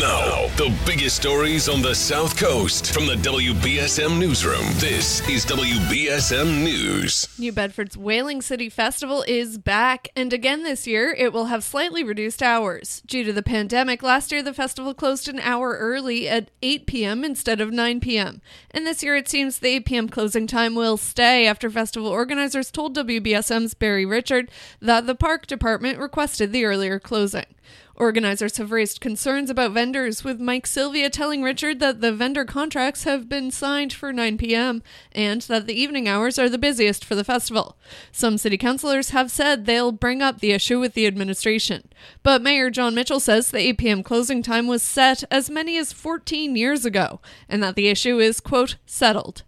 Now, the biggest stories on the South Coast from the WBSM Newsroom. This is WBSM News. New Bedford's Whaling City Festival is back, and again this year it will have slightly reduced hours. Due to the pandemic, last year the festival closed an hour early at 8 p.m. instead of 9 p.m. And this year it seems the 8 p.m. closing time will stay after festival organizers told WBSM's Barry Richard that the park department requested the earlier closing. Organizers have raised concerns about vendors, with Mike Sylvia telling Richard that the vendor contracts have been signed for 9 p.m. and that the evening hours are the busiest for the festival. Some city councilors have said they'll bring up the issue with the administration. But Mayor Jon Mitchell says the 8 p.m. closing time was set as many as 14 years ago and that the issue is, quote, settled.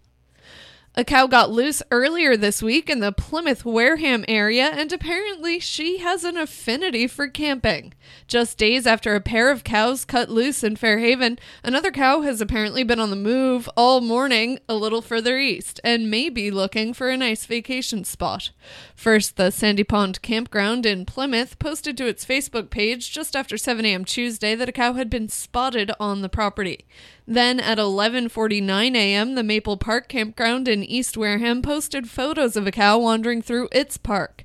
A cow got loose earlier this week in the Plymouth Wareham area, and apparently she has an affinity for camping. Just days after a pair of cows cut loose in Fairhaven, another cow has apparently been on the move all morning a little further east and may be looking for a nice vacation spot. First, the Sandy Pond Campground in Plymouth posted to its Facebook page just after 7 a.m. Tuesday that a cow had been spotted on the property. Then at 11:49 a.m., the Maple Park Campground in East Wareham posted photos of a cow wandering through its park.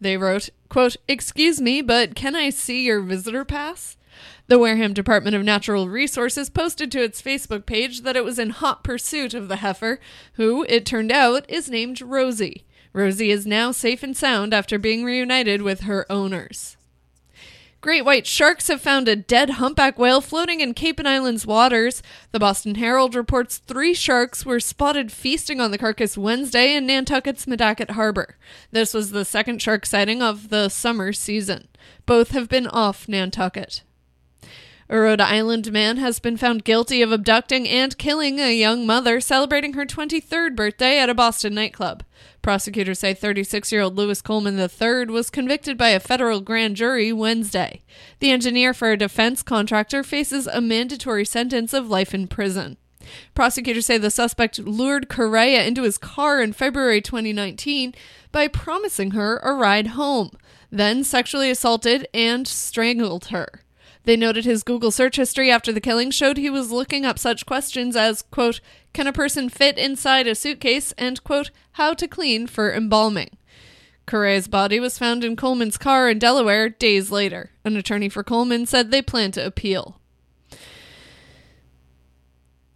They wrote, quote, "Excuse me, but can I see your visitor pass?" The Wareham Department of Natural Resources posted to its Facebook page that it was in hot pursuit of the heifer, who, it turned out, is named Rosie. Rosie is now safe and sound after being reunited with her owners. Great white sharks have found a dead humpback whale floating in Cape and Islands waters. The Boston Herald reports three sharks were spotted feasting on the carcass Wednesday in Nantucket's Madaket Harbor. This was the second shark sighting of the summer season. Both have been off Nantucket. A Rhode Island man has been found guilty of abducting and killing a young mother celebrating her 23rd birthday at a Boston nightclub. Prosecutors say 36 year old Louis Coleman III was convicted by a federal grand jury Wednesday. The engineer for a defense contractor faces a mandatory sentence of life in prison. Prosecutors say the suspect lured Correa into his car in February 2019 by promising her a ride home, then sexually assaulted and strangled her. They noted his Google search history after the killing showed he was looking up such questions as, quote, can a person fit inside a suitcase, and, quote, how to clean for embalming. Correa's body was found in Coleman's car in Delaware days later. An attorney for Coleman said they plan to appeal.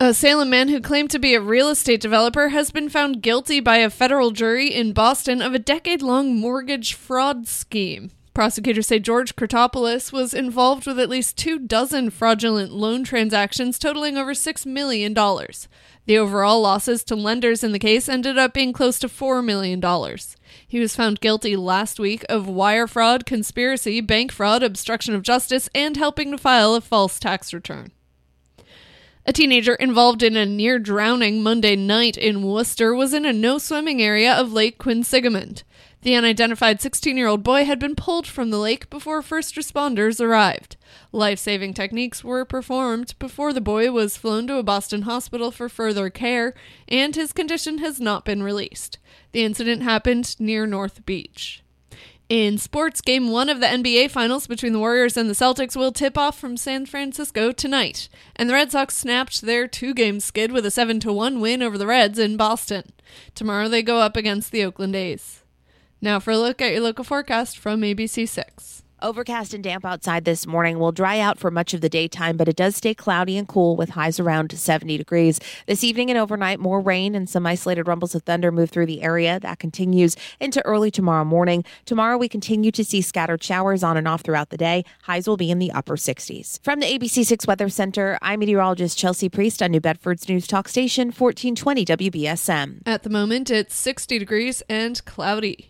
A Salem man who claimed to be a real estate developer has been found guilty by a federal jury in Boston of a decade long mortgage fraud scheme. Prosecutors say George Kurtopoulos was involved with at least two dozen fraudulent loan transactions totaling over $6 million. The overall losses to lenders in the case ended up being close to $4 million. He was found guilty last week of wire fraud, conspiracy, bank fraud, obstruction of justice, and helping to file a false tax return. A teenager involved in a near drowning Monday night in Worcester was in a no swimming area of Lake Quinsigamond. The unidentified 16 year old boy had been pulled from the lake before first responders arrived. Life saving techniques were performed before the boy was flown to a Boston hospital for further care, and his condition has not been released. The incident happened near North Beach. In sports, game one of the NBA Finals between the Warriors and the Celtics will tip off from San Francisco tonight. And the Red Sox snapped their two game skid with a 7 1 win over the Reds in Boston. Tomorrow they go up against the Oakland A's. Now for a look at your local forecast from ABC6. Overcast and damp outside this morning will dry out for much of the daytime, but it does stay cloudy and cool with highs around 70 degrees. This evening and overnight, more rain and some isolated rumbles of thunder move through the area. That continues into early tomorrow morning. Tomorrow, we continue to see scattered showers on and off throughout the day. Highs will be in the upper 60s. From the ABC6 Weather Center, I'm meteorologist Chelsea Priest on New Bedford's News Talk Station, 1420 WBSM. At the moment, it's 60 degrees and cloudy.